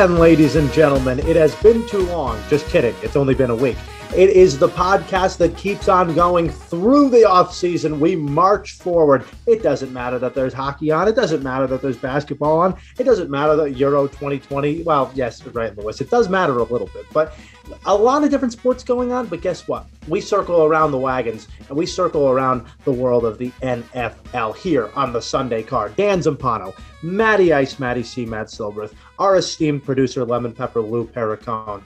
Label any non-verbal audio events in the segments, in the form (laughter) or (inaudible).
again, ladies and gentlemen. It has been too long. Just kidding. It's only been a week. It is the podcast that keeps on going through the off season. We march forward. It doesn't matter that there's hockey on. It doesn't matter that there's basketball on. It doesn't matter that Euro 2020. Well, yes, right, Lewis. It does matter a little bit, but a lot of different sports going on. But guess what? We circle around the wagons and we circle around the world of the NFL here on the Sunday card. Dan Zampano, Matty Ice, Matty C, Matt Silbreth, our esteemed producer Lemon Pepper Lou Perricone,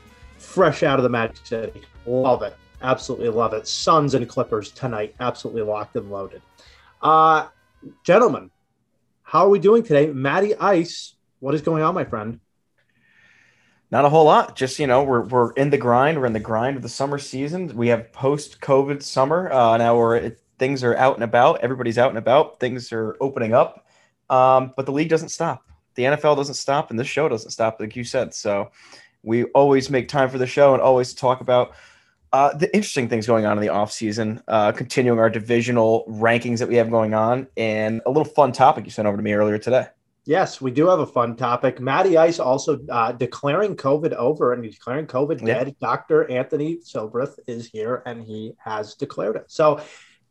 fresh out of the Magic City. Love it. Absolutely love it. Suns and Clippers tonight. Absolutely locked and loaded. Uh, gentlemen, how are we doing today? Matty Ice, what is going on, my friend? Not a whole lot. Just you know, we're we're in the grind. We're in the grind of the summer season. We have post-COVID summer. Uh, now we're things are out and about. Everybody's out and about. Things are opening up, um, but the league doesn't stop. The NFL doesn't stop, and this show doesn't stop, like you said. So we always make time for the show and always talk about uh, the interesting things going on in the offseason, uh, continuing our divisional rankings that we have going on, and a little fun topic you sent over to me earlier today. Yes, we do have a fun topic. Matty Ice also uh, declaring COVID over and declaring COVID dead. Yeah. Dr. Anthony Silbreth is here and he has declared it. So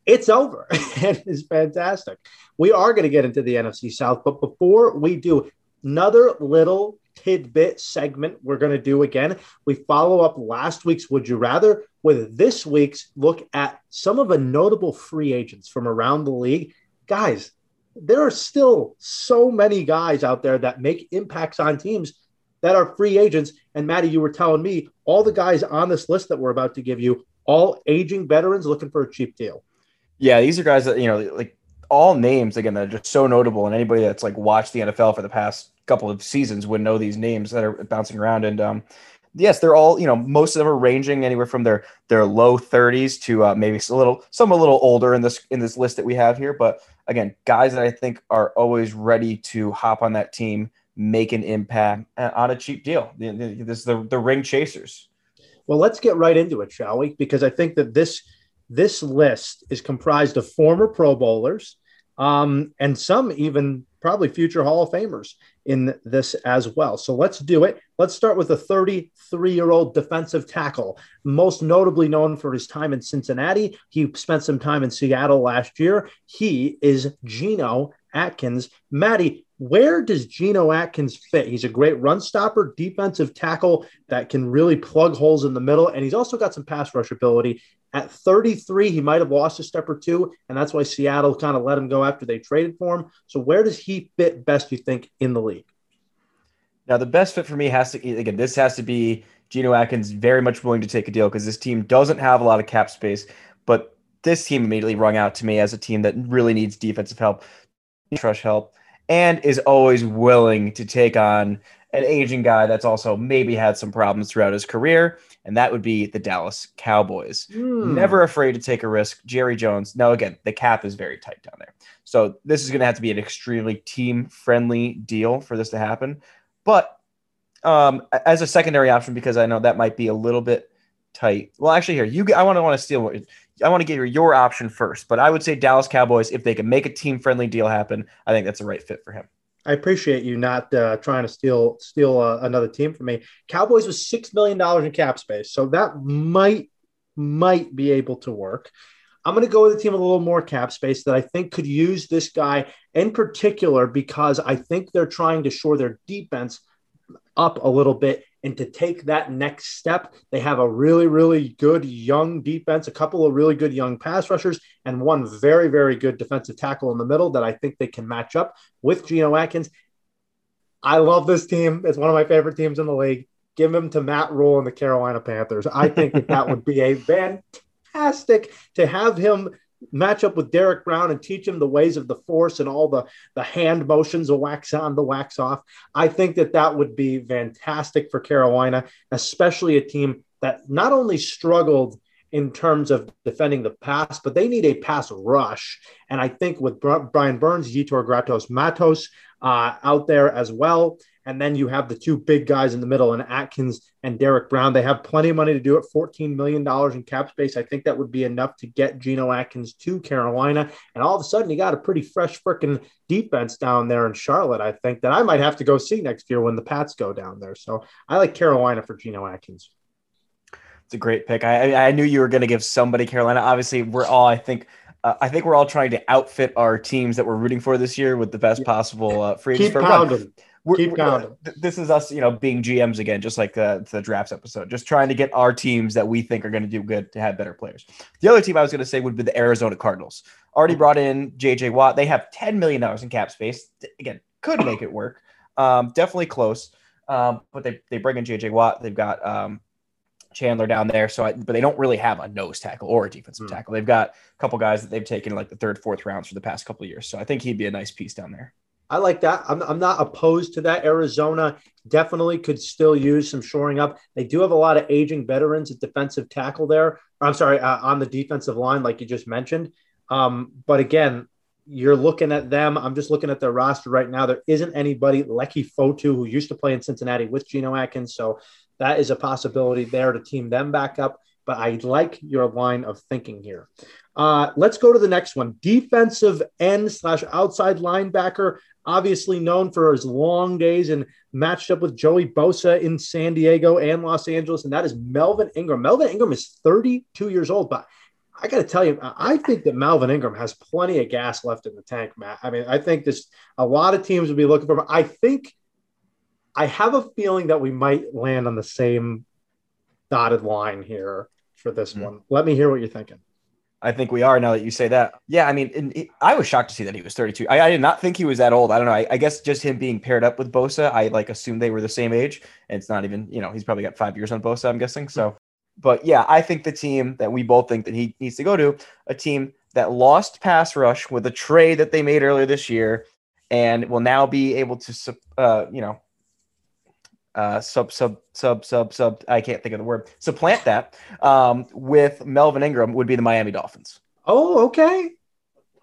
it's over. And (laughs) it is fantastic. We are going to get into the NFC South, but before we do, another little tidbit segment we're going to do again. We follow up last week's Would You Rather with this week's look at some of the notable free agents from around the league. Guys, there are still so many guys out there that make impacts on teams that are free agents. And Maddie, you were telling me all the guys on this list that we're about to give you, all aging veterans looking for a cheap deal. Yeah, these are guys that, you know, like all names again that are just so notable and anybody that's like watched the NFL for the past couple of seasons would know these names that are bouncing around. And um, yes, they're all you know most of them are ranging anywhere from their their low 30s to uh, maybe a little some a little older in this in this list that we have here. But again, guys that I think are always ready to hop on that team, make an impact uh, on a cheap deal. This is the the ring chasers. Well, let's get right into it, shall we? Because I think that this this list is comprised of former Pro Bowlers um, and some even probably future Hall of Famers in this as well. So let's do it. Let's start with a 33 year old defensive tackle, most notably known for his time in Cincinnati. He spent some time in Seattle last year. He is Geno Atkins. Matty, where does Geno Atkins fit? He's a great run stopper, defensive tackle that can really plug holes in the middle, and he's also got some pass rush ability. At 33, he might have lost a step or two, and that's why Seattle kind of let him go after they traded for him. So, where does he fit best, you think, in the league? Now, the best fit for me has to, again, this has to be Geno Atkins very much willing to take a deal because this team doesn't have a lot of cap space, but this team immediately rung out to me as a team that really needs defensive help, rush help, and is always willing to take on an aging guy that's also maybe had some problems throughout his career, and that would be the Dallas Cowboys. Mm. Never afraid to take a risk. Jerry Jones. Now, again, the cap is very tight down there. So this is going to have to be an extremely team friendly deal for this to happen. But um, as a secondary option, because I know that might be a little bit tight. Well, actually, here you, I want to want to steal. I want to give you your option first, but I would say Dallas Cowboys if they can make a team friendly deal happen. I think that's the right fit for him. I appreciate you not uh, trying to steal steal uh, another team from me. Cowboys was six million dollars in cap space, so that might might be able to work. I'm going to go with a team with a little more cap space that I think could use this guy in particular because I think they're trying to shore their defense up a little bit and to take that next step. They have a really, really good young defense, a couple of really good young pass rushers, and one very, very good defensive tackle in the middle that I think they can match up with Geno Atkins. I love this team. It's one of my favorite teams in the league. Give him to Matt Rhule and the Carolina Panthers. I think that that would be a (laughs) fantastic to have him match up with Derrick Brown and teach him the ways of the force and all the, the hand motions, the wax on, the wax off. I think that that would be fantastic for Carolina, especially a team that not only struggled in terms of defending the pass, but they need a pass rush. And I think with Brian Burns, Yetur Gross-Matos uh, out there as well, And then you have the two big guys in the middle, and Atkins and Derrick Brown. They have plenty of money to do it. $14 million in cap space. I think that would be enough to get Geno Atkins to Carolina. And all of a sudden, you got a pretty fresh freaking defense down there in Charlotte. I think that I might have to go see next year when the Pats go down there. So I like Carolina for Geno Atkins. It's a great pick. I, I knew you were going to give somebody Carolina. Obviously, we're all, I think, uh, I think we're all trying to outfit our teams that we're rooting for this year with the best possible uh, free Keep pounding. We're, Keep counting. This is us, you know, being GMs again, just like the, the drafts episode, just trying to get our teams that we think are going to do good to have better players. The other team I was going to say would be the Arizona Cardinals. Already brought in JJ Watt. They have $10 million in cap space. Again, could make it work. Um, definitely close. Um, but they, they bring in JJ Watt. They've got um, Chandler down there. So, I, but they don't really have a nose tackle or a defensive mm. tackle. They've got a couple guys that they've taken like the third, fourth rounds for the past couple years. So I think he'd be a nice piece down there. I like that. I'm, I'm not opposed to that. Arizona definitely could still use some shoring up. They do have a lot of aging veterans at defensive tackle there. I'm sorry, uh, on the defensive line, like you just mentioned. Um, but again, you're looking at them. I'm just looking at their roster right now. There isn't anybody, Leki Fotu, who used to play in Cincinnati with Geno Atkins. So that is a possibility there to team them back up. But I like your line of thinking here. Uh, let's go to the next one. Defensive end slash outside linebacker, obviously known for his long days and matched up with Joey Bosa in San Diego and Los Angeles, and that is Melvin Ingram. Melvin Ingram is 32 years old, but I got to tell you, I think that Melvin Ingram has plenty of gas left in the tank, Matt. I mean, I think this a lot of teams would be looking for him. I think I have a feeling that we might land on the same dotted line here for this mm-hmm. one. Let me hear what you're thinking. I think we are now that you say that. Yeah, I mean, I was shocked to see that he was 32. I, I did not think he was that old. I don't know. I, I, guess just him being paired up with Bosa, I like assumed they were the same age. And it's not even, you know, he's probably got five years on Bosa, I'm guessing. So, but yeah, I think the team that we both think that he needs to go to, a team that lost pass rush with a trade that they made earlier this year, and will now be able to, uh, you know, uh, sub sub sub sub sub I can't think of the word supplant that um, with Melvin Ingram would be the Miami Dolphins. Oh, okay,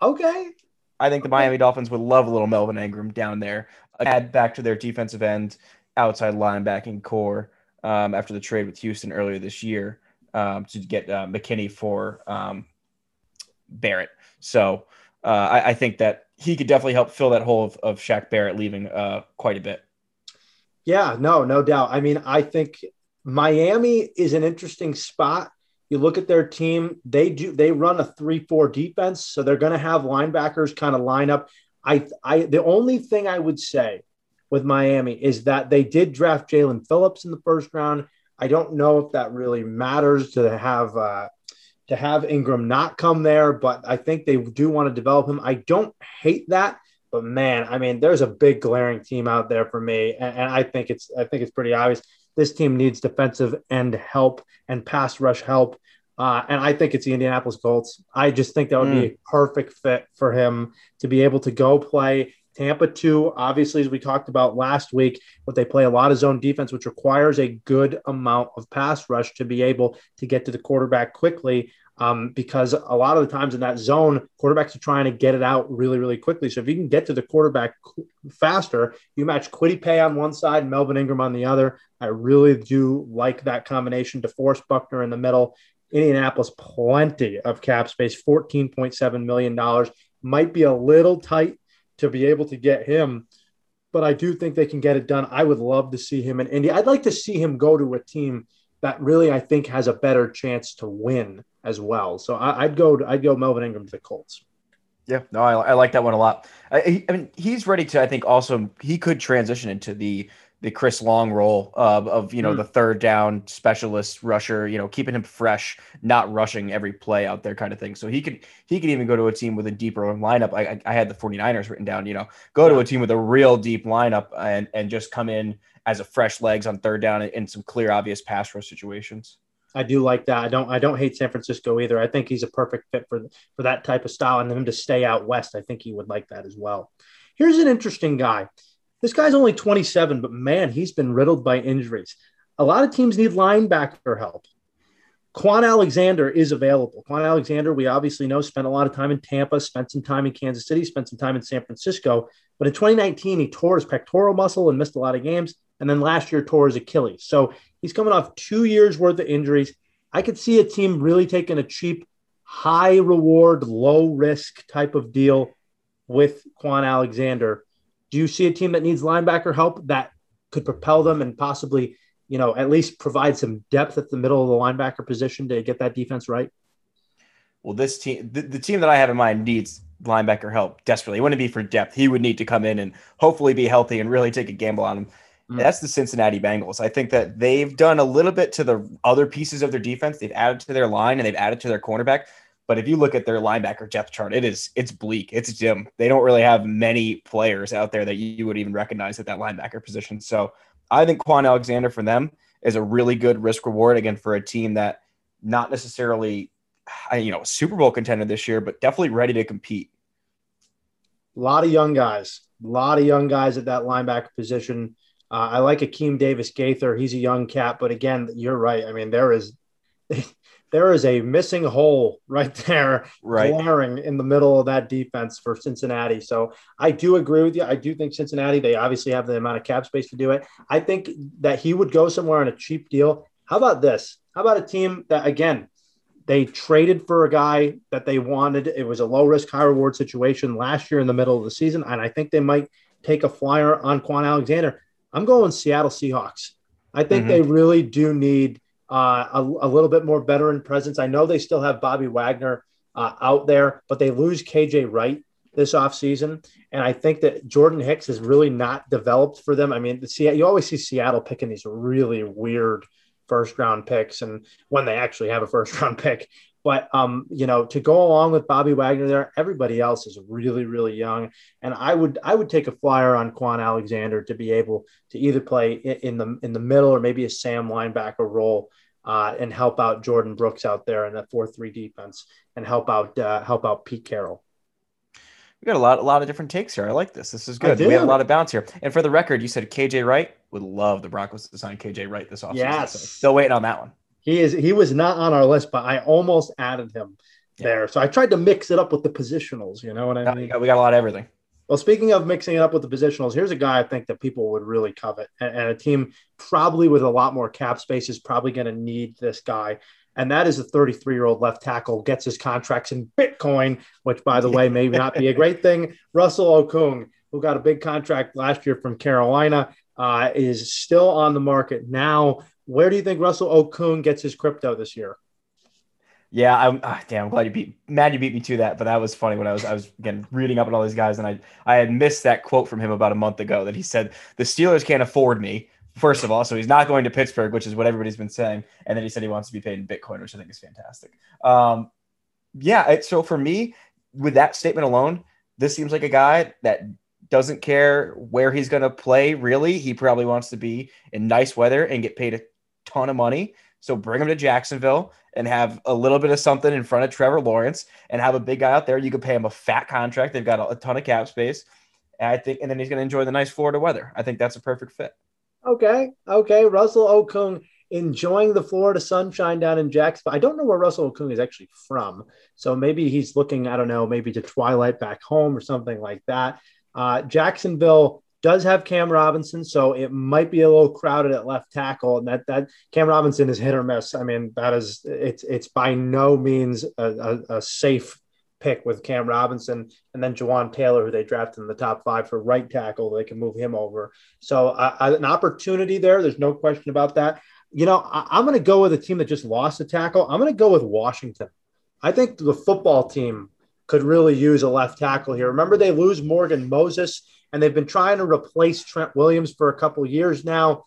okay. I think the okay. Miami Dolphins would love a little Melvin Ingram down there. Add back to their defensive end, outside linebacking core um, after the trade with Houston earlier this year um, to get uh, McKinney for um, Barrett. So uh, I, I, think that he could definitely help fill that hole of, of Shaq Barrett leaving uh, quite a bit. Yeah, no, no doubt. I mean, I think Miami is an interesting spot. You look at their team, they do they run a 3-4 defense, so they're going to have linebackers kind of line up. I I the only thing I would say with Miami is that they did draft Jaelan Phillips in the first round. I don't know if that really matters to have uh, to have Ingram not come there, but I think they do want to develop him. I don't hate that but man, I mean, there's a big glaring team out there for me, and, and, I think it's I think it's pretty obvious. This team needs defensive end help and pass rush help, uh, and I think it's the Indianapolis Colts. I just think that would mm. be a perfect fit for him to be able to go play Tampa 2, obviously, as we talked about last week, but they play a lot of zone defense, which requires a good amount of pass rush to be able to get to the quarterback quickly um, because a lot of the times in that zone, quarterbacks are trying to get it out really, really quickly. So if you can get to the quarterback faster, you match Kwity Paye on one side, Melvin Ingram on the other. I really do like that combination. DeForest Buckner in the middle. Indianapolis, plenty of cap space, $14.7 million. Might be a little tight to be able to get him, but I do think they can get it done. I would love to see him in Indy. I'd like to see him go to a team that really I think has a better chance to win as well. So I, would go I'd go Melvin Ingram to the Colts. Yeah, no, I, I like that one a lot. I, I, mean, he's ready to. I think also he could transition into the the Chris Long role of, of you know mm. the third down specialist rusher. You know, keeping him fresh, not rushing every play out there, kind of thing. So he could he could even go to a team with a deeper lineup. I, I had the 49ers written down. You know, go yeah. to a team with a real deep lineup and and just come in as a fresh legs on third down in some clear, obvious pass rush situations. I do like that. I don't I don't hate San Francisco either. I think he's a perfect fit for for that type of style and him to stay out west. I think he would like that as well. Here's an interesting guy. This guy's only 27, but man, he's been riddled by injuries. A lot of teams need linebacker help. Kwon Alexander is available. Kwon Alexander, we obviously know, spent a lot of time in Tampa, spent some time in Kansas City, spent some time in San Francisco. But in 2019, he tore his pectoral muscle and missed a lot of games. And then last year, tore his Achilles. So he's coming off two years worth of injuries. I could see a team really taking a cheap, high reward, low risk type of deal with Kwon Alexander. Do you see a team that needs linebacker help that could propel them and possibly you know, at least provide some depth at the middle of the linebacker position to get that defense right? Well, this team, the, the team that I have in mind needs linebacker help desperately. It wouldn't be for depth. He would need to come in and hopefully be healthy and really take a gamble on him. Mm. That's the Cincinnati Bengals. I think that they've done a little bit to the other pieces of their defense. They've added to their line and they've added to their cornerback. But if you look at their linebacker depth chart, it is it's bleak. It's dim. They don't really have many players out there that you would even recognize at that linebacker position. So I think Kwon Alexander for them is a really good risk reward again for a team that not necessarily you know Super Bowl contender this year, but definitely ready to compete. A lot of young guys, a lot of young guys at that linebacker position. Uh, I like Akeem Davis Gaither. He's a young cat, but again, you're right. I mean, there is there is a missing hole right there, right. glaring in the middle of that defense for Cincinnati. So I do agree with you. I do think Cincinnati, they obviously have the amount of cap space to do it. I think that he would go somewhere on a cheap deal. How about this? How about a team that, again, they traded for a guy that they wanted. It was a low risk, high reward situation last year in the middle of the season. And I think they might take a flyer on Kwon Alexander. I'm going Seattle Seahawks. I think mm-hmm. they really do need uh, a, a, little bit more veteran presence. I know they still have Bobby Wagner uh, out there, but they lose KJ Wright this offseason. And I think that Jordan Hicks is really not developed for them. I mean, see, you always see Seattle picking these really weird first round picks and when they actually have a first (laughs) round pick. But um, you know, to go along with Bobby Wagner there, everybody else is really, really young. And I would I would take a flyer on Kwon Alexander to be able to either play in the in the middle or maybe a Sam linebacker role uh, and help out Jordyn Brooks out there in that four three defense and help out uh, help out Pete Carroll. We got a lot, a lot of different takes here. I like this. This is good. We have a lot of bounce here. And for the record, you said KJ Wright would love the Broncos to sign KJ Wright this offseason. Yes. So still waiting on that one. He is. He was not on our list, but I almost added him yeah. there. So I tried to mix it up with the positionals. You know what I mean? we got a lot of everything. Well, speaking of mixing it up with the positionals, here's a guy I think that people would really covet, and, and a team probably with a lot more cap space is probably going to need this guy. And that is a 33 year old left tackle gets his contracts in Bitcoin, which, by the way, may not be a great (laughs) thing. Russell Okung, who got a big contract last year from Carolina, uh, is still on the market now. Where do you think Russell Okung gets his crypto this year? Yeah, I'm ah, damn I'm glad you beat mad you beat me to that, but that was funny when I was I was again reading up on all these guys and I I had missed that quote from him about a month ago that he said the Steelers can't afford me. First of all, so he's not going to Pittsburgh, which is what everybody's been saying, and then he said he wants to be paid in Bitcoin, which I think is fantastic. Um, yeah, it, so for me, with that statement alone, this seems like a guy that doesn't care where he's going to play. Really, he probably wants to be in nice weather and get paid a ton of money. So bring him to Jacksonville and have a little bit of something in front of Trevor Lawrence and have a big guy out there. You could pay him a fat contract. They've got a, ton of cap space. And I think, and then he's going to enjoy the nice Florida weather. I think that's a perfect fit. Okay. Okay. Russell Okung enjoying the Florida sunshine down in Jacksonville. I don't know where Russell Okung is actually from. So maybe he's looking, I don't know, maybe to Twilight back home or something like that. Uh, Jacksonville does have Cam Robinson, so it might be a little crowded at left tackle. And that that Cam Robinson is hit or miss. I mean, that is it's it's by no means a, a, a safe pick with Cam Robinson and then Jawaan Taylor, who they drafted in the top five for right tackle. They can move him over. So uh, an opportunity there. There's no question about that. You know, I, am going to go with a team that just lost a tackle. I'm going to go with Washington. I think the football team could really use a left tackle here. Remember, they lose Morgan Moses and they've been trying to replace Trent Williams for a couple years now.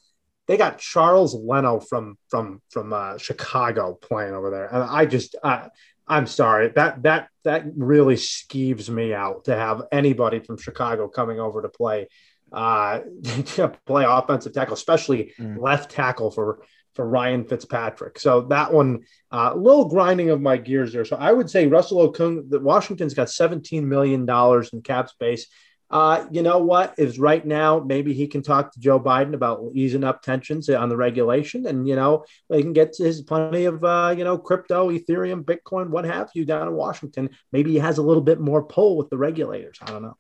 They got Charles Leno from from from uh, Chicago playing over there, and I just uh, I'm sorry that that that really skeeves me out to have anybody from Chicago coming over to play uh, (laughs) to play offensive tackle, especially mm. left tackle for for Ryan Fitzpatrick. So that one, uh, a little grinding of my gears there. So I would say Russell Okung, that Washington's got $17 million in cap space. Uh, you know what is right now? Maybe he can talk to Joe Biden about easing up tensions on the regulation, and you know he can get his plenty of uh, you know crypto, Ethereum, Bitcoin, what have you down in Washington. Maybe he has a little bit more pull with the regulators. I don't know.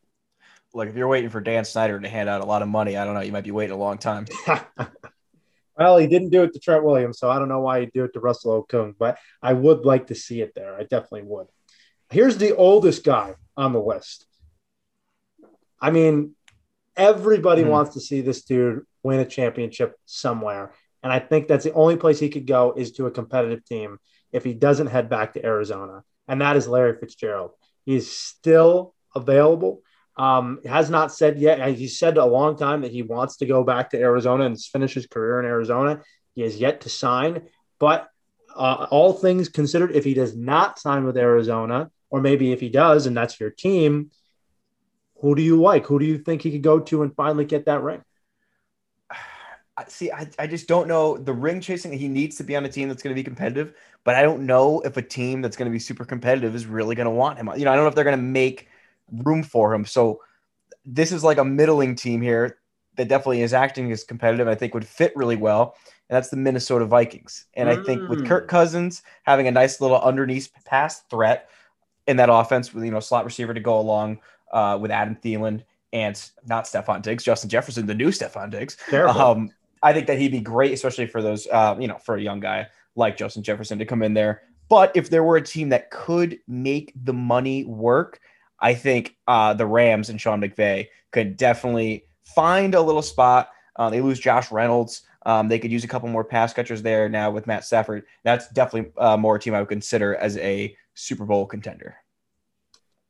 Look, if you're waiting for Dan Snyder to hand out a lot of money, I don't know. You might be waiting a long time. (laughs) well, he didn't do it to Trent Williams, so I don't know why he'd do it to Russell Okung, but I would like to see it there. I definitely would. Here's the oldest guy on the list. I mean, everybody mm wants to see this dude win a championship somewhere. And I think that's the only place he could go is to a competitive team if he doesn't head back to Arizona. And that is Larry Fitzgerald. He's still available. Um, has not said yet. He said a long time that he wants to go back to Arizona and finish his career in Arizona. He has yet to sign. But uh, all things considered, if he does not sign with Arizona, or maybe if he does and that's your team, who do you like? Who do you think he could go to and finally get that ring? (sighs) I see, I, I just don't know the ring chasing. He needs to be on a team that's going to be competitive, but I don't know if a team that's going to be super competitive is really going to want him. You know, I don't know if they're going to make room for him. So this is like a middling team here that definitely is acting as competitive. I think would fit really well, and that's the Minnesota Vikings. And mm. I think with Kirk mm. Cousins having a nice little underneath pass threat in that offense, with you know slot receiver to go along uh, with Adam Thielen and not Stefon Diggs, Justin Jefferson, the new Stefon Diggs. Um, I think that he'd be great, especially for those, uh, you know, for a young guy like Justin Jefferson to come in there. But if there were a team that could make the money work, I think uh, the Rams and Sean McVay could definitely find a little spot. Uh, they lose Josh Reynolds. Um, they could use a couple more pass catchers there now with Matt Stafford. That's definitely uh, more a team I would consider as a Super Bowl contender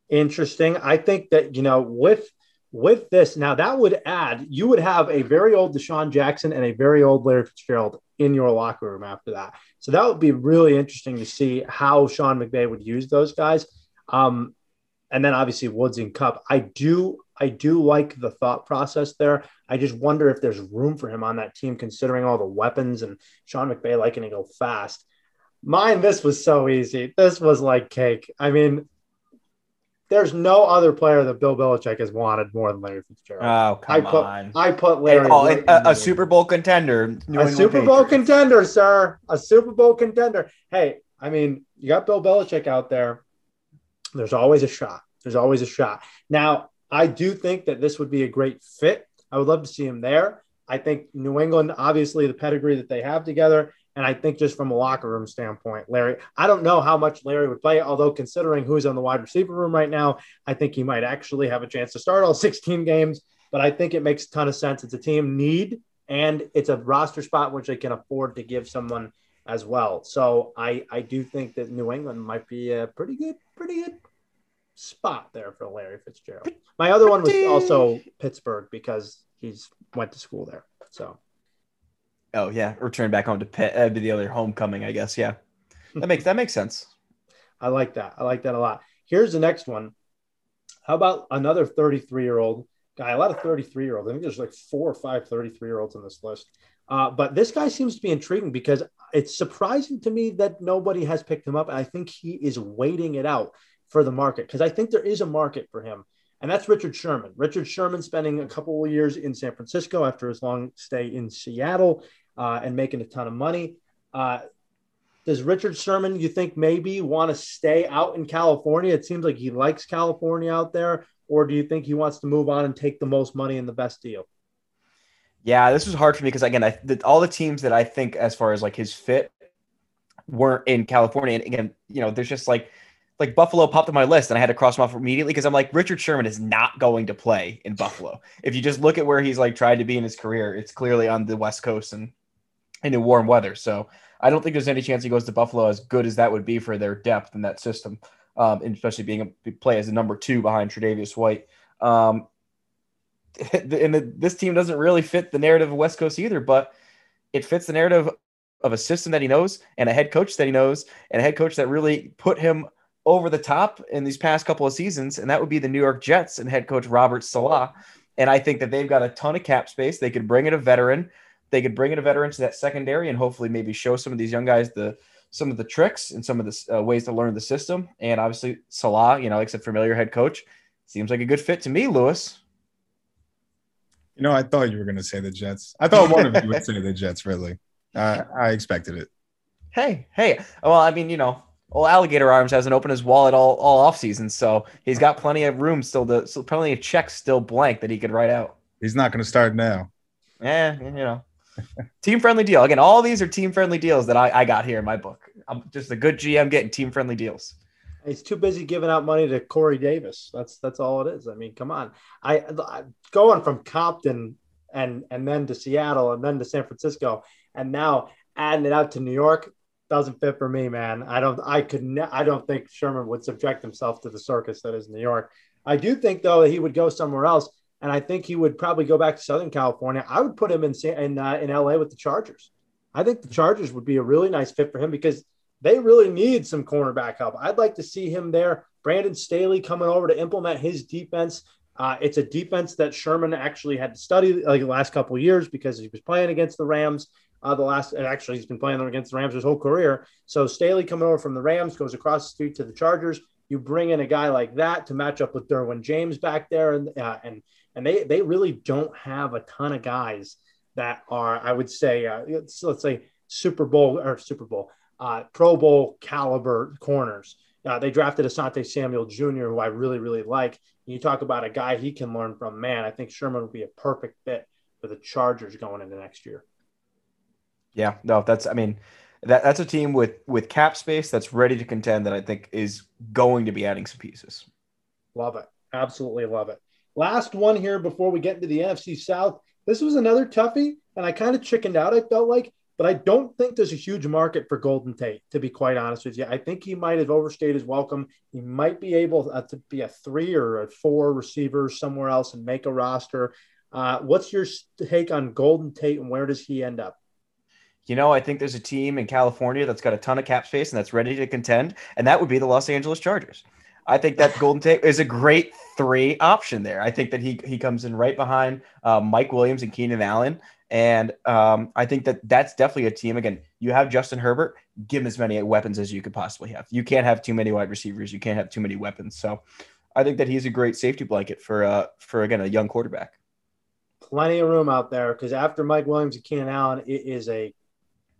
interesting. I think that you know with with this now that would add you would have a very old DeSean Jackson and a very old Larry Fitzgerald in your locker room after that. So that would be really interesting to see how Sean McVay would use those guys. Um, and then obviously Woods and Kupp. I do I do like the thought process there. I just wonder if there's room for him on that team considering all the weapons and Sean McVay liking to go fast. Mine, this was so easy. This was like cake. I mean, there's no other player that Bill Belichick has wanted more than Larry Fitzgerald. Oh, come I put, on. I put Larry. Oh, a, a, Super Bowl contender. New a Super Bowl contender, sir. A Super Bowl contender. Hey, I mean, you got Bill Belichick out there. There's always a shot. There's always a shot. Now, I do think that this would be a great fit. I would love to see him there. I think New England, obviously, the pedigree that they have together, and I think just from a locker room standpoint, Larry, I don't know how much Larry would play, although considering who's on the wide receiver room right now, I think he might actually have a chance to start all (laughs) 16 games. But I think it makes a ton of sense. It's a team need and it's a roster spot which they can afford to give someone as well. So I, I do think that New England might be a pretty good, pretty good spot there for Larry Fitzgerald. My other one was also Pittsburgh because he's went to school there. So Oh yeah, return back home to Pitt. That'd be the other homecoming, I guess. Yeah, that makes that makes sense. (laughs) I like that. I like that a lot. Here's the next one. How about another 33 year old guy? A lot of 33 year olds. I think there's like four or five 33 year olds on this list. Uh, but this guy seems to be intriguing because it's surprising to me that nobody has picked him up. And I think he is waiting it out for the market because I think there is a market for him. And that's Richard Sherman. Richard Sherman spending a couple of years in San Francisco after his long stay in Seattle uh, and making a ton of money. Uh, does Richard Sherman, you think, maybe want to stay out in California? It seems like he likes California out there. Or do you think he wants to move on and take the most money and the best deal? Yeah, this was hard for me because, again, I, the, all the teams that I think, as far as like his fit, weren't in California. And again, you know, there's just like, like Buffalo popped on my list and I had to cross him off immediately because I'm like, Richard Sherman is not going to play in Buffalo. if you just look at where he's like tried to be in his career, it's clearly on the West Coast and into warm weather. So I don't think there's any chance he goes to Buffalo as good as that would be for their depth in that system, um, and especially being a play as a number two behind Tre'Davious White. Um, (laughs) and the, this team doesn't really fit the narrative of West Coast either, but it fits the narrative of a system that he knows and a head coach that he knows and a head coach that really put him over the top in these past couple of seasons, and that would be the New York Jets and head coach Robert Saleh. And I think that they've got a ton of cap space. They could bring in a veteran they could bring in a veteran to that secondary and hopefully maybe show some of these young guys the some of the tricks and some of the uh, ways to learn the system. And obviously, Saleh, you know, like I said, familiar head coach, seems like a good fit to me, Lewis. You know, I thought you were going to say the Jets. I thought one of you would say the Jets. Really, uh, I expected it. Hey, hey. Well, I mean, you know, old Alligator Arms hasn't opened his wallet all all off season, so he's got plenty of room still to, still plenty of checks still blank that he could write out. He's not going to start now. Yeah, you know, team friendly deal. Again, all these are team friendly deals that I, I got here in my book. I'm just a good GM getting team friendly deals. He's too busy giving out money to Corey Davis. That's that's all it is. I mean, come on. I, I going from Compton and and then to Seattle and then to San Francisco and now adding it out to New York doesn't fit for me, man. I don't. I could. Ne- I don't think Sherman would subject himself to the circus that is New York. I do think though that he would go somewhere else, and I think he would probably go back to Southern California. I would put him in in uh, in LA with the Chargers. I think the Chargers would be a really nice fit for him because they really need some cornerback help. I'd like to see him there. Brandon Staley coming over to implement his defense. Uh, it's a defense that Sherman actually had to study like the last couple of years because he was playing against the Rams. Uh, the last, actually, he's been playing against the Rams his whole career. So Staley coming over from the Rams goes across the street to the Chargers. You bring in a guy like that to match up with Derwin James back there, and uh, and and they they really don't have a ton of guys that are, I would say, uh, let's, let's say Super Bowl or Super Bowl uh, Pro Bowl caliber corners. Uh, they drafted Asante Samuel Jr., who I really, really like. And you talk about a guy he can learn from. Man, I think Sherman would be a perfect fit for the Chargers going into next year. Yeah, no, that's. I mean, that that's a team with with cap space that's ready to contend. That I think is going to be adding some pieces. Love it, absolutely love it. Last one here before we get into the NFC South. This was another toughie, and I kind of chickened out. I felt like but I don't think there's a huge market for Golden Tate, to be quite honest with you. I think he might have overstayed his welcome. He might be able uh, to be a three or a four receiver somewhere else and make a roster. Uh, what's your take on Golden Tate and where does he end up? You know, I think there's a team in California that's got a ton of cap space and that's ready to contend, and that would be the Los Angeles Chargers. I think that Golden Tate is a great three option there. I think that he he comes in right behind uh, Mike Williams and Keenan Allen. And um, I think that that's definitely a team. Again, you have Justin Herbert, give him as many weapons as you could possibly have. You can't have too many wide receivers. You can't have too many weapons. So I think that he's a great safety blanket for, uh, for again, a young quarterback. Plenty of room out there because after Mike Williams and Keenan Allen, it is a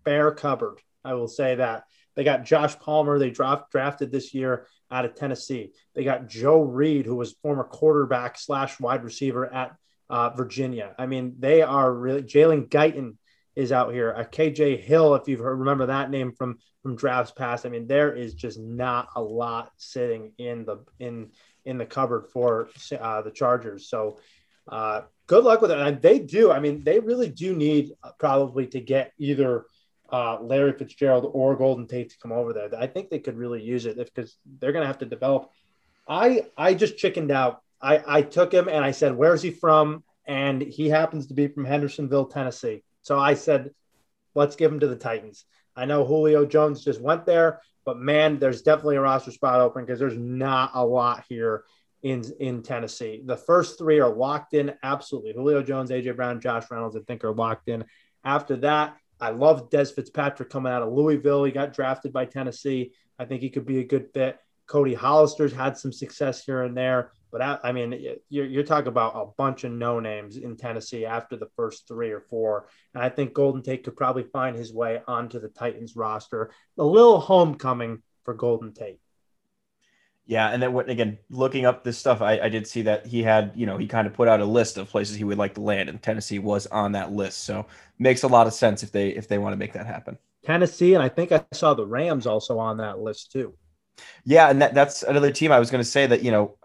bare cupboard. I will say that. They got Josh Palmer, they draft, drafted this year out of Tennessee. They got Joe Reed, who was former quarterback slash wide receiver at uh, Virginia. I mean, they are really Jalen Guyton is out here. Uh, KJ Hill, if you remember that name from from drafts past. I mean, there is just not a lot sitting in the in in the cupboard for uh, the Chargers. So uh, good luck with it. And they do. I mean, they really do need uh, probably to get either uh, Larry Fitzgerald or Golden Tate to come over there. I think they could really use it because they're going to have to develop. I I just chickened out I, I took him and I said, Where's he from? And he happens to be from Hendersonville, Tennessee. So I said, Let's give him to the Titans. I know Julio Jones just went there, but man, there's definitely a roster spot open because there's not a lot here in in Tennessee. The first three are locked in, absolutely. Julio Jones, AJ Brown, Josh Reynolds, I think are locked in. After that, I love Dez Fitzpatrick coming out of Louisville. He got drafted by Tennessee. I think he could be a good fit. Cody Hollister's had some success here and there. But I, I mean, you're, you're talking about a bunch of no names in Tennessee after the first three or four. And I think Golden Tate could probably find his way onto the Titans roster. A little homecoming for Golden Tate. Yeah, and then again? Looking up this stuff, I, I did see that he had, you know, he kind of put out a list of places he would like to land, and Tennessee was on that list. So makes a lot of sense if they if they want to make that happen. Tennessee, and I think I saw the Rams also on that list too. Yeah, and that, that's another team I was going to say that you know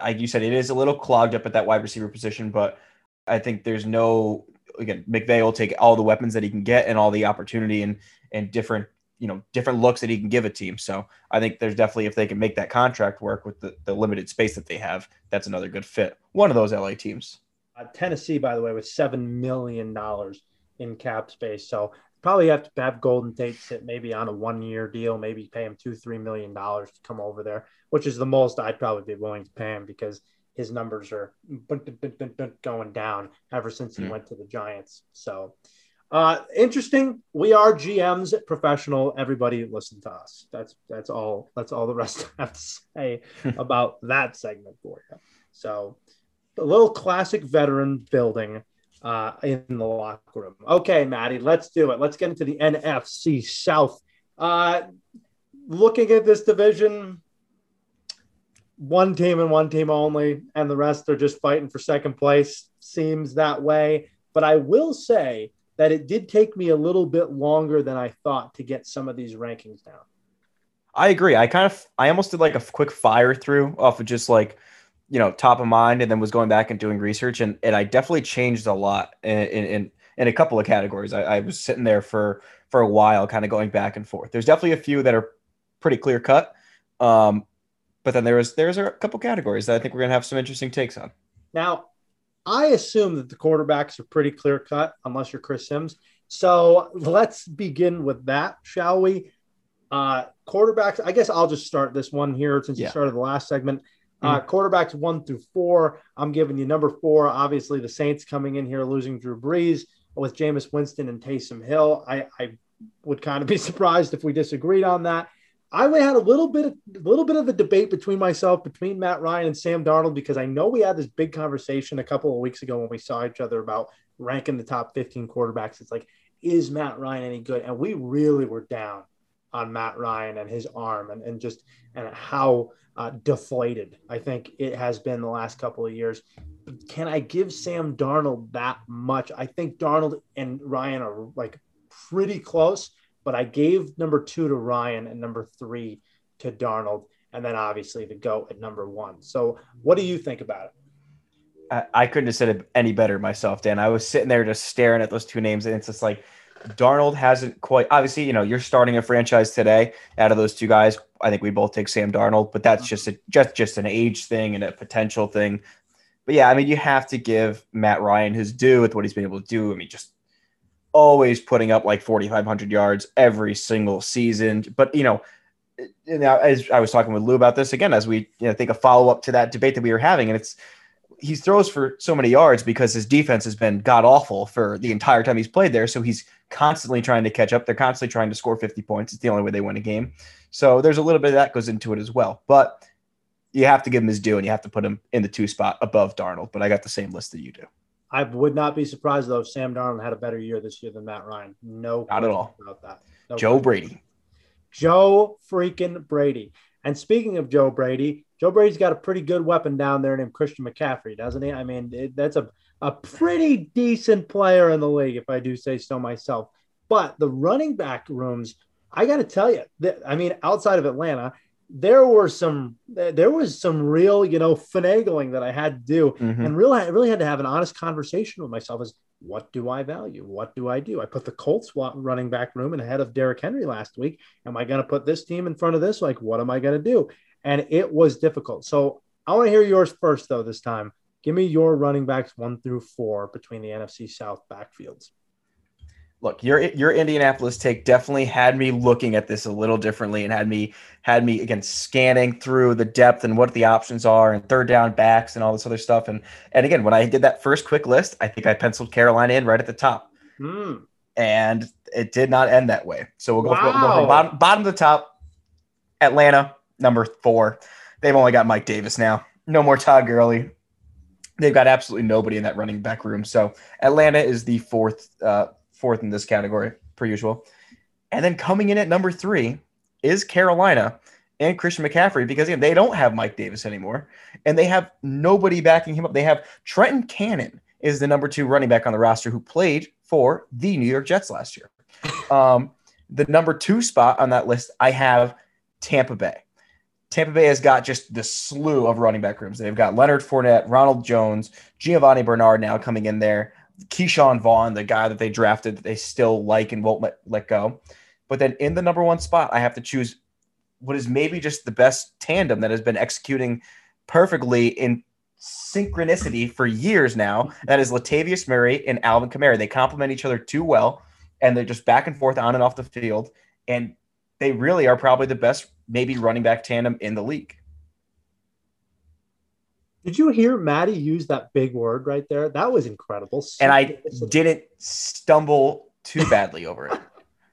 like you said, it is a little clogged up at that wide receiver position, but I think there's no again, McVay will take all the weapons that he can get and all the opportunity and and different you know different looks that he can give a team. So I think there's definitely if they can make that contract work with the, the limited space that they have, that's another good fit. One of those LA teams. Uh, Tennessee, by the way, with seven million dollars in cap space, so probably have to have Golden Tate sit maybe on a one year deal, maybe pay him two, three million dollars to come over there, which is the most I'd probably be willing to pay him because his numbers are going down ever since he mm. went to the Giants. So uh, interesting. We are GMs, professional. Everybody listen to us. That's that's all. That's all the rest (laughs) I have to say (laughs) about that segment for you. So a little classic veteran building uh, in the locker room. Okay, Maddie, let's do it. Let's get into the NFC South. Uh, looking at this division, one team and one team only, and the rest are just fighting for second place. Seems that way. But I will say that it did take me a little bit longer than I thought to get some of these rankings down. I agree. I kind of, I almost did like a quick fire through off of just like, you know, top of mind, and then was going back and doing research, and and I definitely changed a lot in in, in a couple of categories. I, I was sitting there for for a while, kind of going back and forth. There's definitely a few that are pretty clear cut, um, but then there was there's a couple categories that I think we're gonna have some interesting takes on. Now, I assume that the quarterbacks are pretty clear cut, unless you're Chris Sims. So let's begin with that, shall we? Uh, quarterbacks, I guess I'll just start this one here since Yeah. you started the last segment. Uh, quarterbacks one through four. I'm giving you number four. Obviously, the Saints coming in here losing Drew Brees with Jameis Winston and Taysom Hill. I, I would kind of be (laughs) surprised if we disagreed on that. I had a little bit, of, a little bit of a debate between myself, between Matt Ryan and Sam Darnold, because I know we had this big conversation a couple of weeks ago when we saw each other about ranking the top 15 quarterbacks. It's like, is Matt Ryan any good? And we really were down on Matt Ryan and his arm and, and just and how uh, deflated I think it has been the last couple of years. Can I give Sam Darnold that much? I think Darnold and Ryan are like pretty close, but I gave number two to Ryan and number three to Darnold, and then obviously the GOAT at number one. So, what do you think about it? I, I couldn't have said it any better myself, Dan. I was sitting there just staring at those two names, and it's just like Darnold hasn't quite. Obviously, you know, you're starting a franchise today. Out of those two guys, I think we both take Sam Darnold, but that's just a just just an age thing and a potential thing. But yeah, I mean, you have to give Matt Ryan his due with what he's been able to do. I mean, just always putting up like 4,500 yards every single season. But you know, now as I was talking with Lou about this again, as we you know, think a follow up to that debate that we were having, and it's he throws for so many yards because his defense has been god awful for the entire time he's played there. So he's constantly trying to catch up. They're constantly trying to score 50 points. It's the only way they win a game. So there's a little bit of that goes into it as well. But you have to give him his due and you have to put him in the two spot above Darnold. But I got the same list that you do. I would not be surprised though if Sam Darnold had a better year this year than Matt Ryan. No, Not at all. about that. No Joe Brady. Joe freaking Brady. And speaking of Joe Brady, Joe Brady's got a pretty good weapon down there named Christian McCaffrey, doesn't he? I mean, it, that's a, a pretty decent player in the league, if I do say so myself. But the running back rooms, I got to tell you, that, I mean, outside of Atlanta, there were some there was some real you know finagling that I had to do, Mhm. and really I really had to have an honest conversation with myself. as what do I value? What do I do? I put the Colts running back room in ahead of Derrick Henry last week. Am I going to put this team in front of this? Like, what am I going to do? And it was difficult. So I want to hear yours first, though. This time, give me your running backs one through four between the NFC South backfields. Look your your indianapolis take definitely had me looking at this a little differently and had me had me again scanning through the depth and what the options are and third down backs and all this other stuff. And and again when i did that first quick list i think i penciled carolina in right at the top. Hmm. and it did not end that way. So we'll go, we'll go from bottom, bottom to top. Atlanta number four. They've only got mike davis now. No more todd Gurley. they've got absolutely nobody in that running back room. So atlanta is the fourth uh, fourth in this category per usual. And then coming in at number three is Carolina and Christian McCaffrey because again, they don't have Mike Davis anymore and they have nobody backing him up. They have Trenton Cannon is the number two running back on the roster who played for the New York Jets last year. (laughs) Um, the number two spot on that list, I have Tampa Bay. Tampa Bay has got just the slew of running back rooms. They've got Leonard Fournette, Ronald Jones, Giovani Bernard now coming in there. Ke'Shawn Vaughn, the guy that they drafted that they still like and won't let, let go. But then in the number one spot, I have to choose what is maybe just the best tandem that has been executing perfectly in synchronicity for years now. That is Latavius Murray and Alvin Kamara. They complement each other too well, and they're just back and forth on and off the field. And they really are probably the best, maybe running back tandem in the league. Did you hear Maddie use that big word right there? That was incredible. and I didn't stumble too badly over it.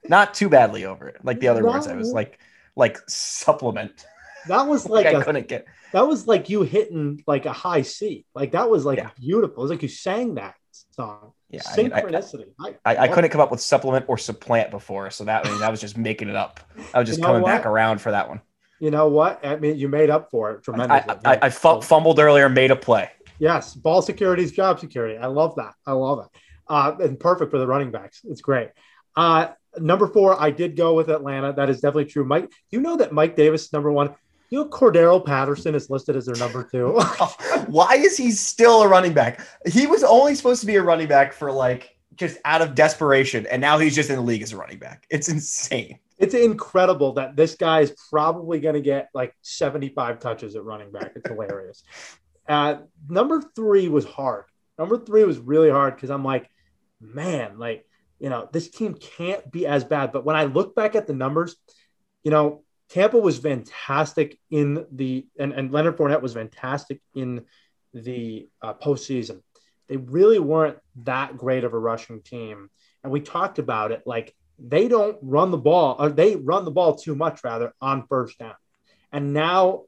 Not too badly over it, like the other words. I was like, like supplement. That was (laughs) Like, like I a, couldn't get. that was like you hitting like a high C. Like that was like Yeah. beautiful. It was like you sang that song. Yeah, I mean, I- Synchronicity. I, I, I couldn't come up with supplement or supplant before, so that I mean, that was just making it up. I was just You know coming what? back around for that one. You know what? I mean, you made up for it I, tremendously. I, I, I fumbled earlier, made a play. Yes, ball security is job security. I love that. I love it. Uh, and perfect for the running backs. It's great. Uh, number four, I did go with Atlanta. That is definitely true. Mike, you know that Mike Davis number one. You know Cordarrelle Patterson is listed as their number two. (laughs) Why is he still a running back? He was only supposed to be a running back for like just out of desperation, and now he's just in the league as a running back. It's insane. It's incredible that this guy is probably going to get like 75 touches at running back. It's hilarious. (laughs) Uh, number three was hard. Number three was really hard because I'm like, man, like, you know, this team can't be as bad. But when I look back at the numbers, you know, Tampa was fantastic in the, and, and Leonard Fournette was fantastic in the uh, postseason. They really weren't that great of a rushing team. And we talked about it. Like, they don't run the ball, or they run the ball too much rather on first down. And now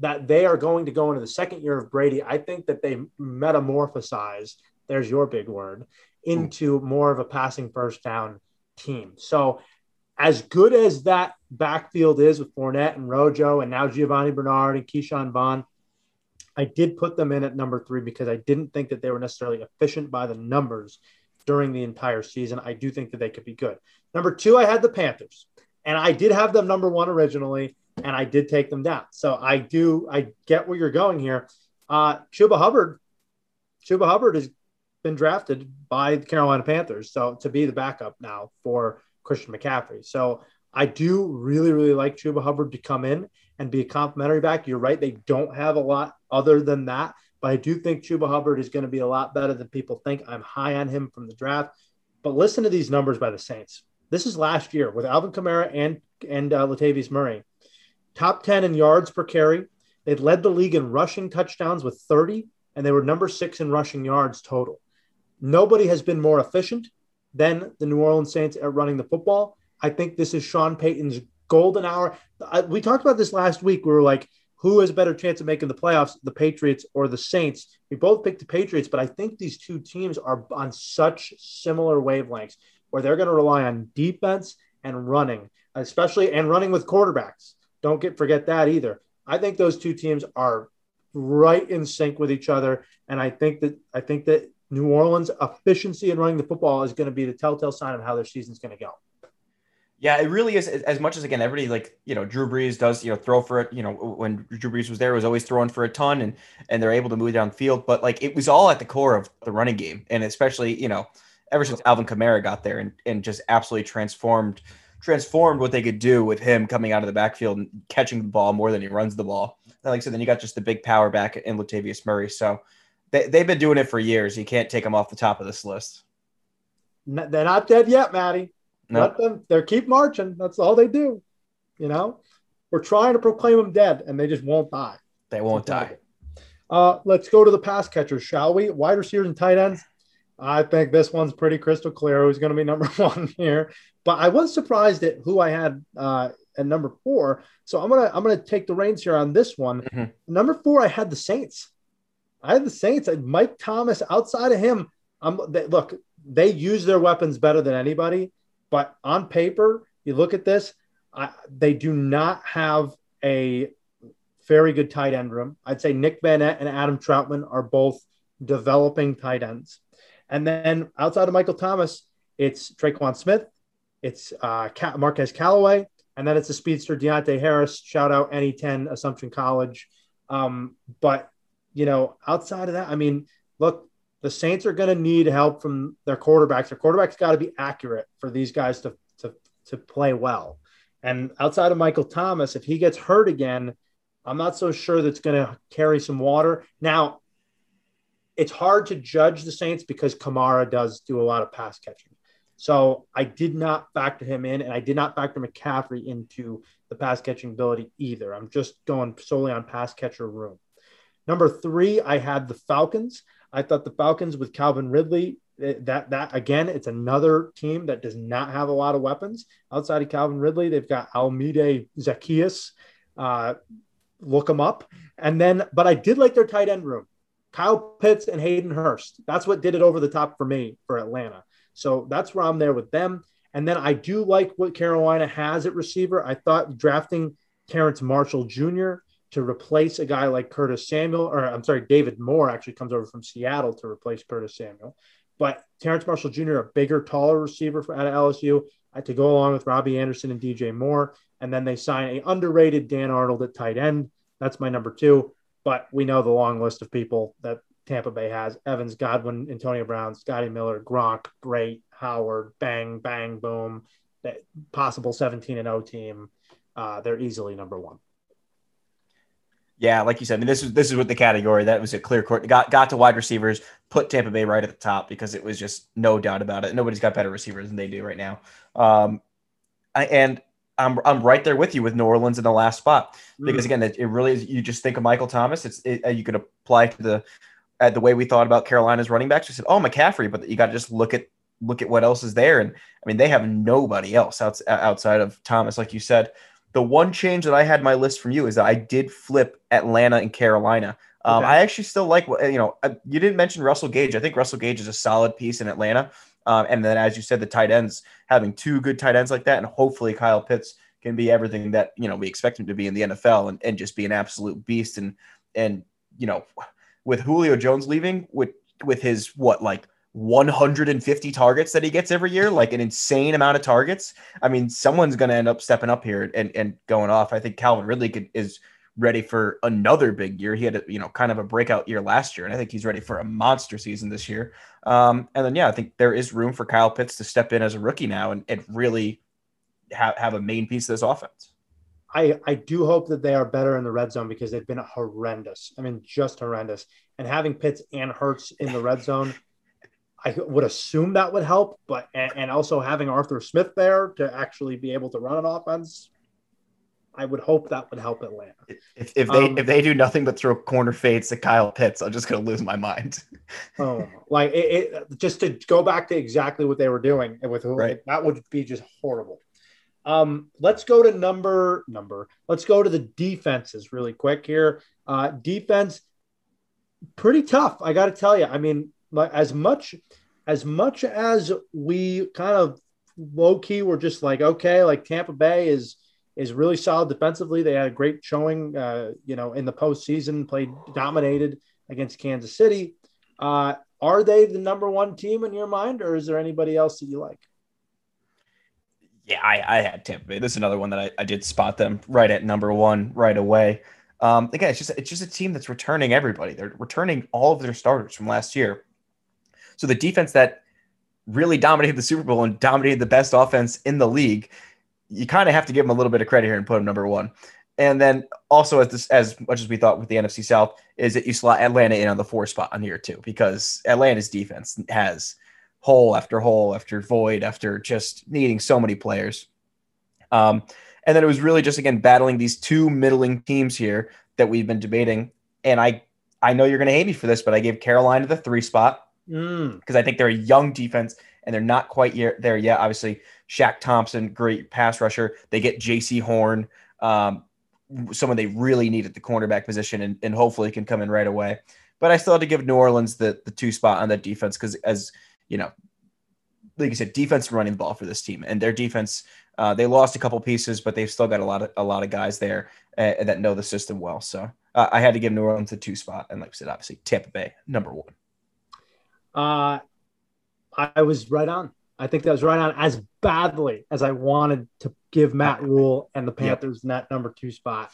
that they are going to go into the second year of Brady, I think that they metamorphosize, there's your big word, into more of a passing first down team. So, as good as that backfield is with Fournette and Rojo and now Giovani Bernard and Ke'Shawn Vaughn, I did put them in at number three because I didn't think that they were necessarily efficient by the numbers during the entire season. I do think that they could be good. Number two, I had the Panthers, and I did have them number one originally, and I did take them down. So I do, I get where you're going here. Uh, Chuba Hubbard, Chuba Hubbard has been drafted by the Carolina Panthers, so to be the backup now for Christian McCaffrey. So I do really, really like Chuba Hubbard to come in and be a complimentary back. You're right; they don't have a lot other than that. But I do think Chuba Hubbard is going to be a lot better than people think. I'm high on him from the draft. But listen to these numbers by the Saints. This is last year with Alvin Kamara and and uh, Latavius Murray. Top 10 in yards per carry. They led the league in rushing touchdowns with 30, and they were number six in rushing yards total. Nobody has been more efficient than the New Orleans Saints at running the football. I think this is Sean Payton's golden hour. I, we talked about this last week. We were like, who has a better chance of making the playoffs, the Patriots or the Saints? We both picked the Patriots, but I think these two teams are on such similar wavelengths where they're going to rely on defense and running, especially and running with quarterbacks. Don't get forget that either. I think those two teams are right in sync with each other, and I think that I think that New Orleans' efficiency in running the football is going to be the telltale sign of how their season's going to go. Yeah, it really is. As much as again, everybody like you know Drew Brees does you know throw for it. You know when Drew Brees was there, was always throwing for a ton, and and they're able to move down the field. But like it was all at the core of the running game, and especially you know ever since Alvin Kamara got there and and just absolutely transformed transformed what they could do with him coming out of the backfield and catching the ball more than he runs the ball. And like I said, then you got just the big power back in Latavius Murray. So they, they've been doing it for years. You can't take them off the top of this list. They're not dead yet, Maddie. No. Let them. They keep marching. That's all they do. You know, we're trying to proclaim them dead, and they just won't die. They won't die. Uh, let's go to the pass catchers, shall we? Wide receivers and tight ends. I think this one's pretty crystal clear who's going to be (laughs) number one here. But I was surprised at who I had uh, at number four. So I'm gonna I'm gonna take the reins here on this one. Mhm. Number four, I had the Saints. I had the Saints. Mike Thomas. Outside of him, I'm they, look. They use their weapons better than anybody. But on paper, you look at this. I, they do not have a very good tight end room. I'd say Nick Vannett and Adam Trautman are both developing tight ends. And then outside of Michael Thomas, it's Tre'Quan Smith, it's uh, Marquez Callaway, and then it's the speedster Deonte Harris. Shout out any 10 Assumption College. Um, but, you know, outside of that, I mean, look, the Saints are going to need help from their quarterbacks. Their quarterbacks got to be accurate for these guys to, to, to play well. And outside of Michael Thomas, if he gets hurt again, I'm not so sure that's going to carry some water. Now, it's hard to judge the Saints because Kamara does do a lot of pass catching. So I did not factor him in, and I did not factor McCaffrey into the pass catching ability either. I'm just going solely on pass catcher room. Number three, I had the Falcons. I thought the Falcons with Calvin Ridley. eh, That that again, it's another team that does not have a lot of weapons outside of Calvin Ridley. They've got Olamide Zaccheaus. Uh, look them up, and then but I did like their tight end room. Kyle Pitts and Hayden Hurst. That's what did it over the top for me for Atlanta. So that's where I'm there with them. And then I do like what Carolina has at receiver. I thought drafting Terrace Marshall Jr. to replace a guy like Curtis Samuel, or I'm sorry, David Moore actually comes over from Seattle to replace Curtis Samuel. But Terrace Marshall Jr., a bigger, taller receiver for, out of LSU, to go along with Robby Anderson and DJ Moore. And then they sign a underrated Dan Arnold at tight end. That's my number two. But we know the long list of people that Tampa Bay has Evans, Godwin, Antonio Brown, Scotty Miller, Gronk, Great, Howard, bang, bang, boom. Possible 17 and 0 team. Uh, they're easily number one. Yeah, like you said, I mean, this is this is what the category that was a clear court. Got got to wide receivers, put Tampa Bay right at the top because it was just no doubt about it. Nobody's got better receivers than they do right now. Um, I, and I'm I'm right there with you with New Orleans in the last spot because mm. again, it, it, really is. You just think of Michael Thomas. It's it, uh, you could apply to the at the way we thought about Carolina's running backs. You said, oh McCaffrey, but you got to just look at look at what else is there. And I mean, they have nobody else outside outside of Thomas, like you said. The one change that I had my list from you is that I did flip Atlanta and Carolina. Um, okay. I actually still like what you know. Uh, you didn't mention Russell Gage. I think Russell Gage is a solid piece in Atlanta. Um, and then, as you said, the tight ends having two good tight ends like that, and hopefully Kyle Pitts can be everything that you know we expect him to be in the NFL, and, and just be an absolute beast. And and you know, with Julio Jones leaving, with with his what like 150 targets that he gets every year, like an insane amount of targets. I mean, someone's going to end up stepping up here and, and going off. I think Calvin Ridley could, is ready for another big year. He had, a, you know, kind of a breakout year last year, and I think he's ready for a monster season this year. Um, and then, yeah, I think there is room for Kyle Pitts to step in as a rookie now and, and really have, have a main piece of this offense. I, I do hope that they are better in the red zone because they've been horrendous. I mean, just horrendous. And having Pitts and Hurst in the red zone I would assume that would help, but and, and, also having Arthur Smith there to actually be able to run an offense, I would hope that would help Atlanta. If, if they um, if they do nothing but throw corner fades to Kyle Pitts, I'm just gonna lose my mind. (laughs) oh, like it, it, just to go back to exactly what they were doing with right. that would be just horrible. Um, let's go to number number. Let's go to the defenses really quick here. Uh, defense, pretty tough. I got to tell you. I mean, as much as much as we kind of low key were just like okay, like Tampa Bay is is really solid defensively. They had a great showing, uh, you know, in the postseason, played dominated against Kansas City. Uh, are they the number one team in your mind, or is there anybody else that you like? Yeah, I, I had Tampa Bay. This is another one that I, I did spot them right at number one right away. Um, again, it's just it's just a team that's returning everybody. They're returning all of their starters from last year. So the defense that really dominated the Super Bowl and dominated the best offense in the league, you kind of have to give them a little bit of credit here and put them number one. And then also as this, as much as we thought with the NFC South, is that you slot Atlanta in on the four spot on here too, because Atlanta's defense has hole after hole after void after just needing so many players. Um, and then it was really just again battling these two middling teams here that we've been debating. And I I know you're going to hate me for this, but I gave Carolina the three spot because mm. I think they're a young defense and they're not quite yet there yet. Obviously, Shaq Thompson, great pass rusher. They get Jaycee Horn, um, someone they really need at the cornerback position, and, and hopefully can come in right away. But I still had to give New Orleans the the two spot on that defense because, as you know, like I said, defense running the ball for this team, and their defense. Uh, they lost a couple pieces, but they've still got a lot of a lot of guys there uh, that know the system well. So uh, I had to give New Orleans the two spot, and like I said, obviously Tampa Bay number one. Uh, I was right on. I think that was right on as badly as I wanted to give Matt Rhule and the (laughs) Panthers yep. that number two spot.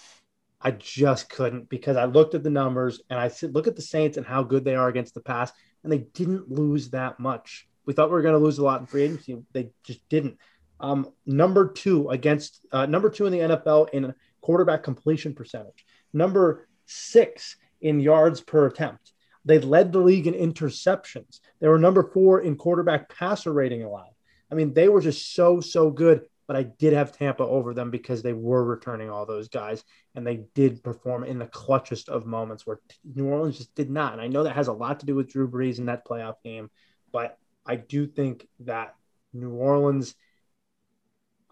I just couldn't because I looked at the numbers and I said, look at the Saints and how good they are against the pass, and they didn't lose that much. We thought we were going to lose a lot in free agency. They just didn't. Um, number two against uh, number two in the NFL in quarterback completion percentage. Number six in yards per attempt. They led the league in interceptions. They were number four in quarterback passer rating allowed. I mean, they were just so, so good. But I did have Tampa over them because they were returning all those guys and they did perform in the clutchest of moments where New Orleans just did not. And I know that has a lot to do with Drew Brees in that playoff game, but I do think that New Orleans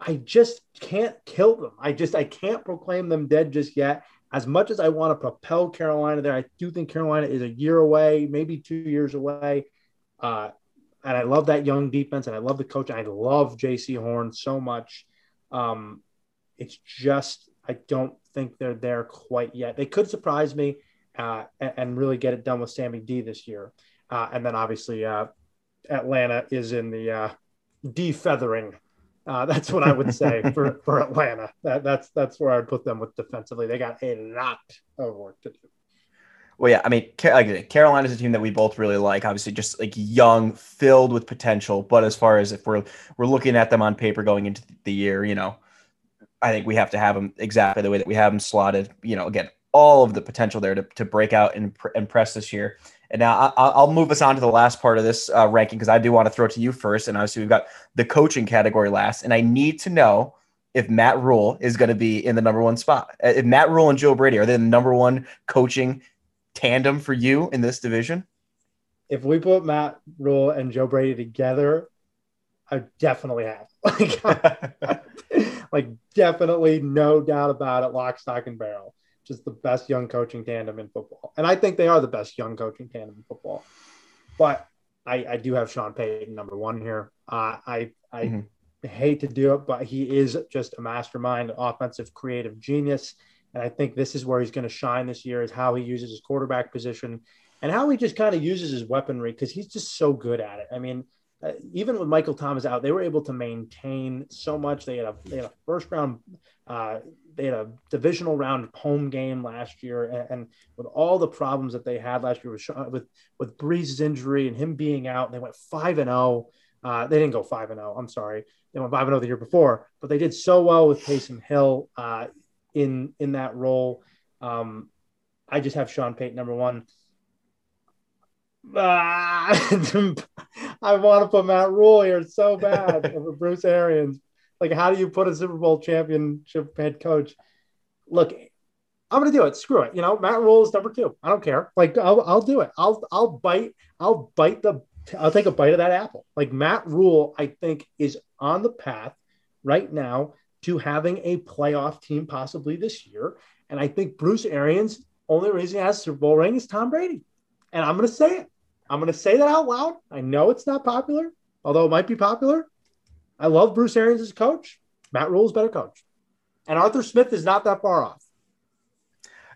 I just can't kill them. I just I can't proclaim them dead just yet. As much as I want to propel Carolina there, I do think Carolina is a year away, maybe two years away. Uh, and I love that young defense, and I love the coach. I love Jaycee Horn so much. Um, it's just I don't think they're there quite yet. They could surprise me uh, and, and, really get it done with Sammy D this year. Uh, and then obviously uh, Atlanta is in the uh, defeathering. Uh, that's what I would say for, for Atlanta. That, that's that's where I would put them with defensively. They got a lot of work to do. Well, yeah, I mean, Carolina is a team that we both really like. Obviously, just like young, filled with potential. But as far as if we're we're looking at them on paper going into the year, you know, I think we have to have them exactly the way that we have them slotted. You know, again, all of the potential there to, to break out and impress this year. And now I, will move us on to the last part of this uh, ranking because I do want to throw it to you first. And obviously, we've got the coaching category last. And I need to know if Matt Rhule is going to be in the number one spot. Uh, if Matt Rhule and Joe Brady are they the number one coaching tandem for you in this division? If we put Matt Rhule and Joe Brady together, I definitely have. (laughs) Like, (laughs) like definitely no doubt about it, lock, stock, and barrel. Just the best young coaching tandem in football. And I think they are the best young coaching tandem in football. But I, I do have Sean Payton number one here. Uh, I I mm-hmm. hate to do it, but he is just a mastermind, offensive creative genius. And I think this is where he's going to shine this year is how he uses his quarterback position and how he just kind of uses his weaponry because he's just so good at it. I mean, uh, even with Michael Thomas out, they were able to maintain so much. They had a they had a first round, uh, they had a divisional round home game last year, and, and, with all the problems that they had last year with with with Brees's injury and him being out, they went five and zero. Oh. Uh, they didn't go five and zero. Oh, I'm sorry, they went five and zero oh the year before, but they did so well with Taysom Hill uh, in in that role. Um, I just have Sean Payton number one. Ah, (laughs) I want to put Matt Rhule here so bad over Bruce Arians. Like, how do you put a Super Bowl championship head coach? Look, I'm gonna do it. Screw it. You know, Matt Rhule is number two. I don't care. Like, I'll, I'll do it. I'll I'll bite. I'll bite the. I'll take a bite of that apple. Like Matt Rhule, I think is on the path right now to having a playoff team possibly this year. And I think Bruce Arians, only reason he has Super Bowl ring is Tom Brady. And I'm to say it. I'm to say that out loud. I know it's not popular, although it might be popular. I love Bruce Arians as a coach. Matt Rhule is better coach. And Arthur Smith is not that far off.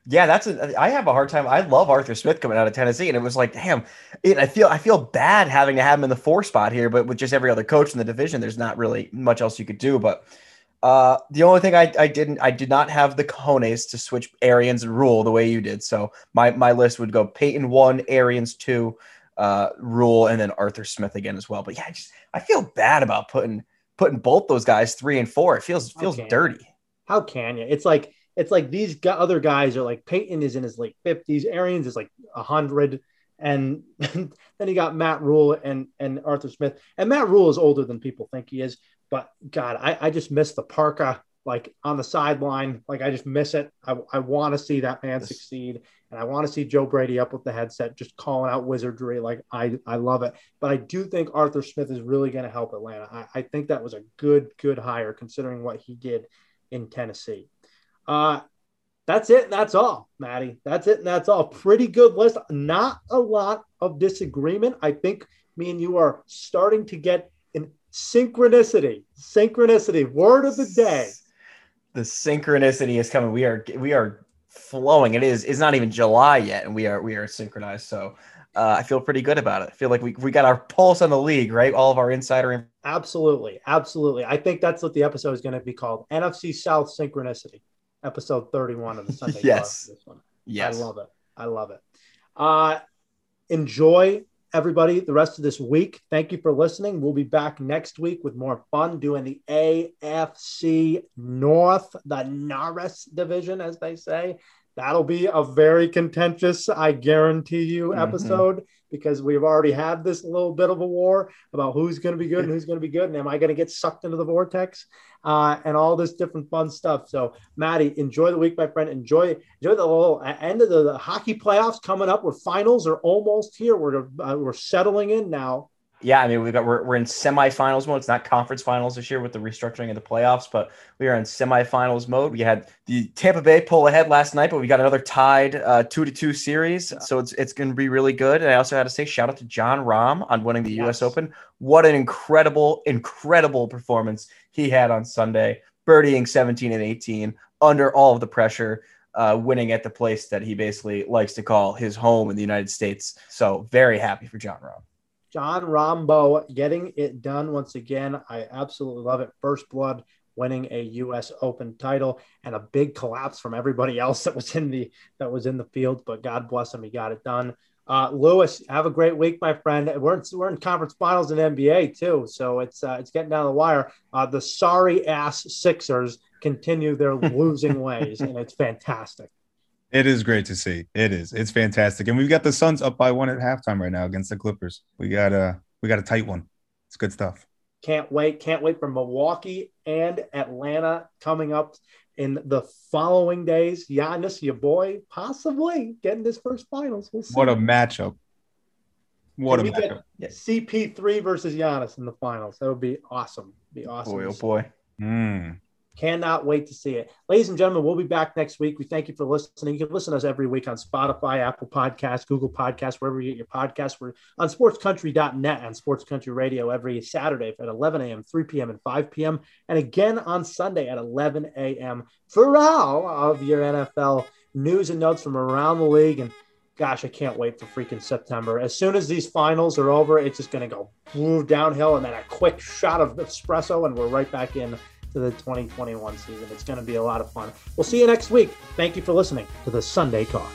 Yeah, that's a, I have a hard time. I love Arthur Smith coming out of Tennessee, and it was like, damn, it, I feel I feel bad having to have him in the four spot here, but with just every other coach in the division, there's not really much else you could do. But uh, the only thing I, I didn't I did not have the cojones to switch Arians and Rhule the way you did. So my my list would go Payton one, Arians two, uh, Rhule, and then Arthur Smith again as well. But yeah, I just I feel bad about putting putting both those guys three and four. It feels feels dirty. You? How can you? It's like it's like these other guys are like Payton is in his late fifties, Arians is like hundred, and (laughs) then you got Matt Rhule and and Arthur Smith. And Matt Rhule is older than people think he is, but God, I, I just miss the parka like on the sideline. Like I just miss it. I, I want to see that man succeed. And I want to see Joe Brady up with the headset, just calling out wizardry. Like I, I love it. But I do think Arthur Smith is really going to help Atlanta. I, I think that was a good, good hire considering what he did in Tennessee. Uh, that's it. That's all, Maddie. That's it. And that's all. Pretty good list. Not a lot of disagreement. I think me and you are starting to get in synchronicity. Synchronicity. Word of the day the synchronicity is coming. We are we are flowing. It is it's not even July yet, and we are we are synchronized. So uh, I feel pretty good about it. I feel like we, we got our pulse on the league, right? All of our insider. Absolutely, absolutely. I think that's what the episode is going to be called: NFC South Synchronicity, episode thirty-one of the Sunday. (laughs) yes. This one. Yes. I love it. I love it. Uh, enjoy everybody the rest of this week. Thank you for listening. We'll be back next week with more fun doing the AFC North, the Norris division, as they say. That'll be a very contentious, I guarantee you, mm-hmm. episode mm-hmm. Because we've already had this little bit of a war about who's going to be good and who's going to be good, and am I going to get sucked into the vortex, uh, and all this different fun stuff. So, Maddie, enjoy the week, my friend. Enjoy enjoy the little end of the, the hockey playoffs coming up. Where finals are almost here. We're uh, we're settling in now. Yeah, I mean we've got we're, we're in semifinals mode. It's not conference finals this year with the restructuring of the playoffs, but we are in semifinals mode. We had the Tampa Bay pull ahead last night, but we got another tied uh, two to two series, so it's it's going to be really good. And I also had to say shout out to Jon Rahm on winning the yes. U.S. Open. What an incredible, incredible performance he had on Sunday, birdieing 17 and 18 under all of the pressure uh, winning at the place that he basically likes to call his home in the United States. So very happy for Jon Rahm. Jon Rahmbo getting it done once again. I absolutely love it. First blood winning a U.S. Open title and a big collapse from everybody (laughs) else that was in the that was in the field. But God bless him, he got it done. Uh, Lewis, have a great week, my friend. We're in, we're in conference finals in NBA too, so it's uh, it's getting down the wire. Uh, the sorry ass Sixers continue their losing (laughs) ways, and it's fantastic. It is great to see. It is. It's fantastic, and we've got the Suns up by one at halftime right now against the Clippers. We got a we got a tight one. It's good stuff. Can't wait. Can't wait for Milwaukee and Atlanta coming up in the following days. Giannis, your boy, possibly getting this first finals. We'll what a matchup! What Can a matchup! CP3 versus Giannis in the finals. That would be awesome. Be awesome. Boy, oh boy. Mm. Cannot wait to see it. Ladies and gentlemen, we'll be back next week. We thank you for listening. You can listen to us every week on Spotify, Apple Podcasts, Google Podcasts, wherever you get your podcasts. We're on sportscountry.net on Sports Country Radio every Saturday at 11 a.m., 3 p.m., and 5 p.m. And again on Sunday at 11 a.m. for all of your NFL news and notes from around the league. And gosh, I can't wait for freaking September. As soon as these finals are over, it's just going to go downhill and then a quick shot of espresso, and we're right back in to the 2021 season. It's going to be a lot of fun. We'll see you next week. Thank you for listening to the Sunday Talk.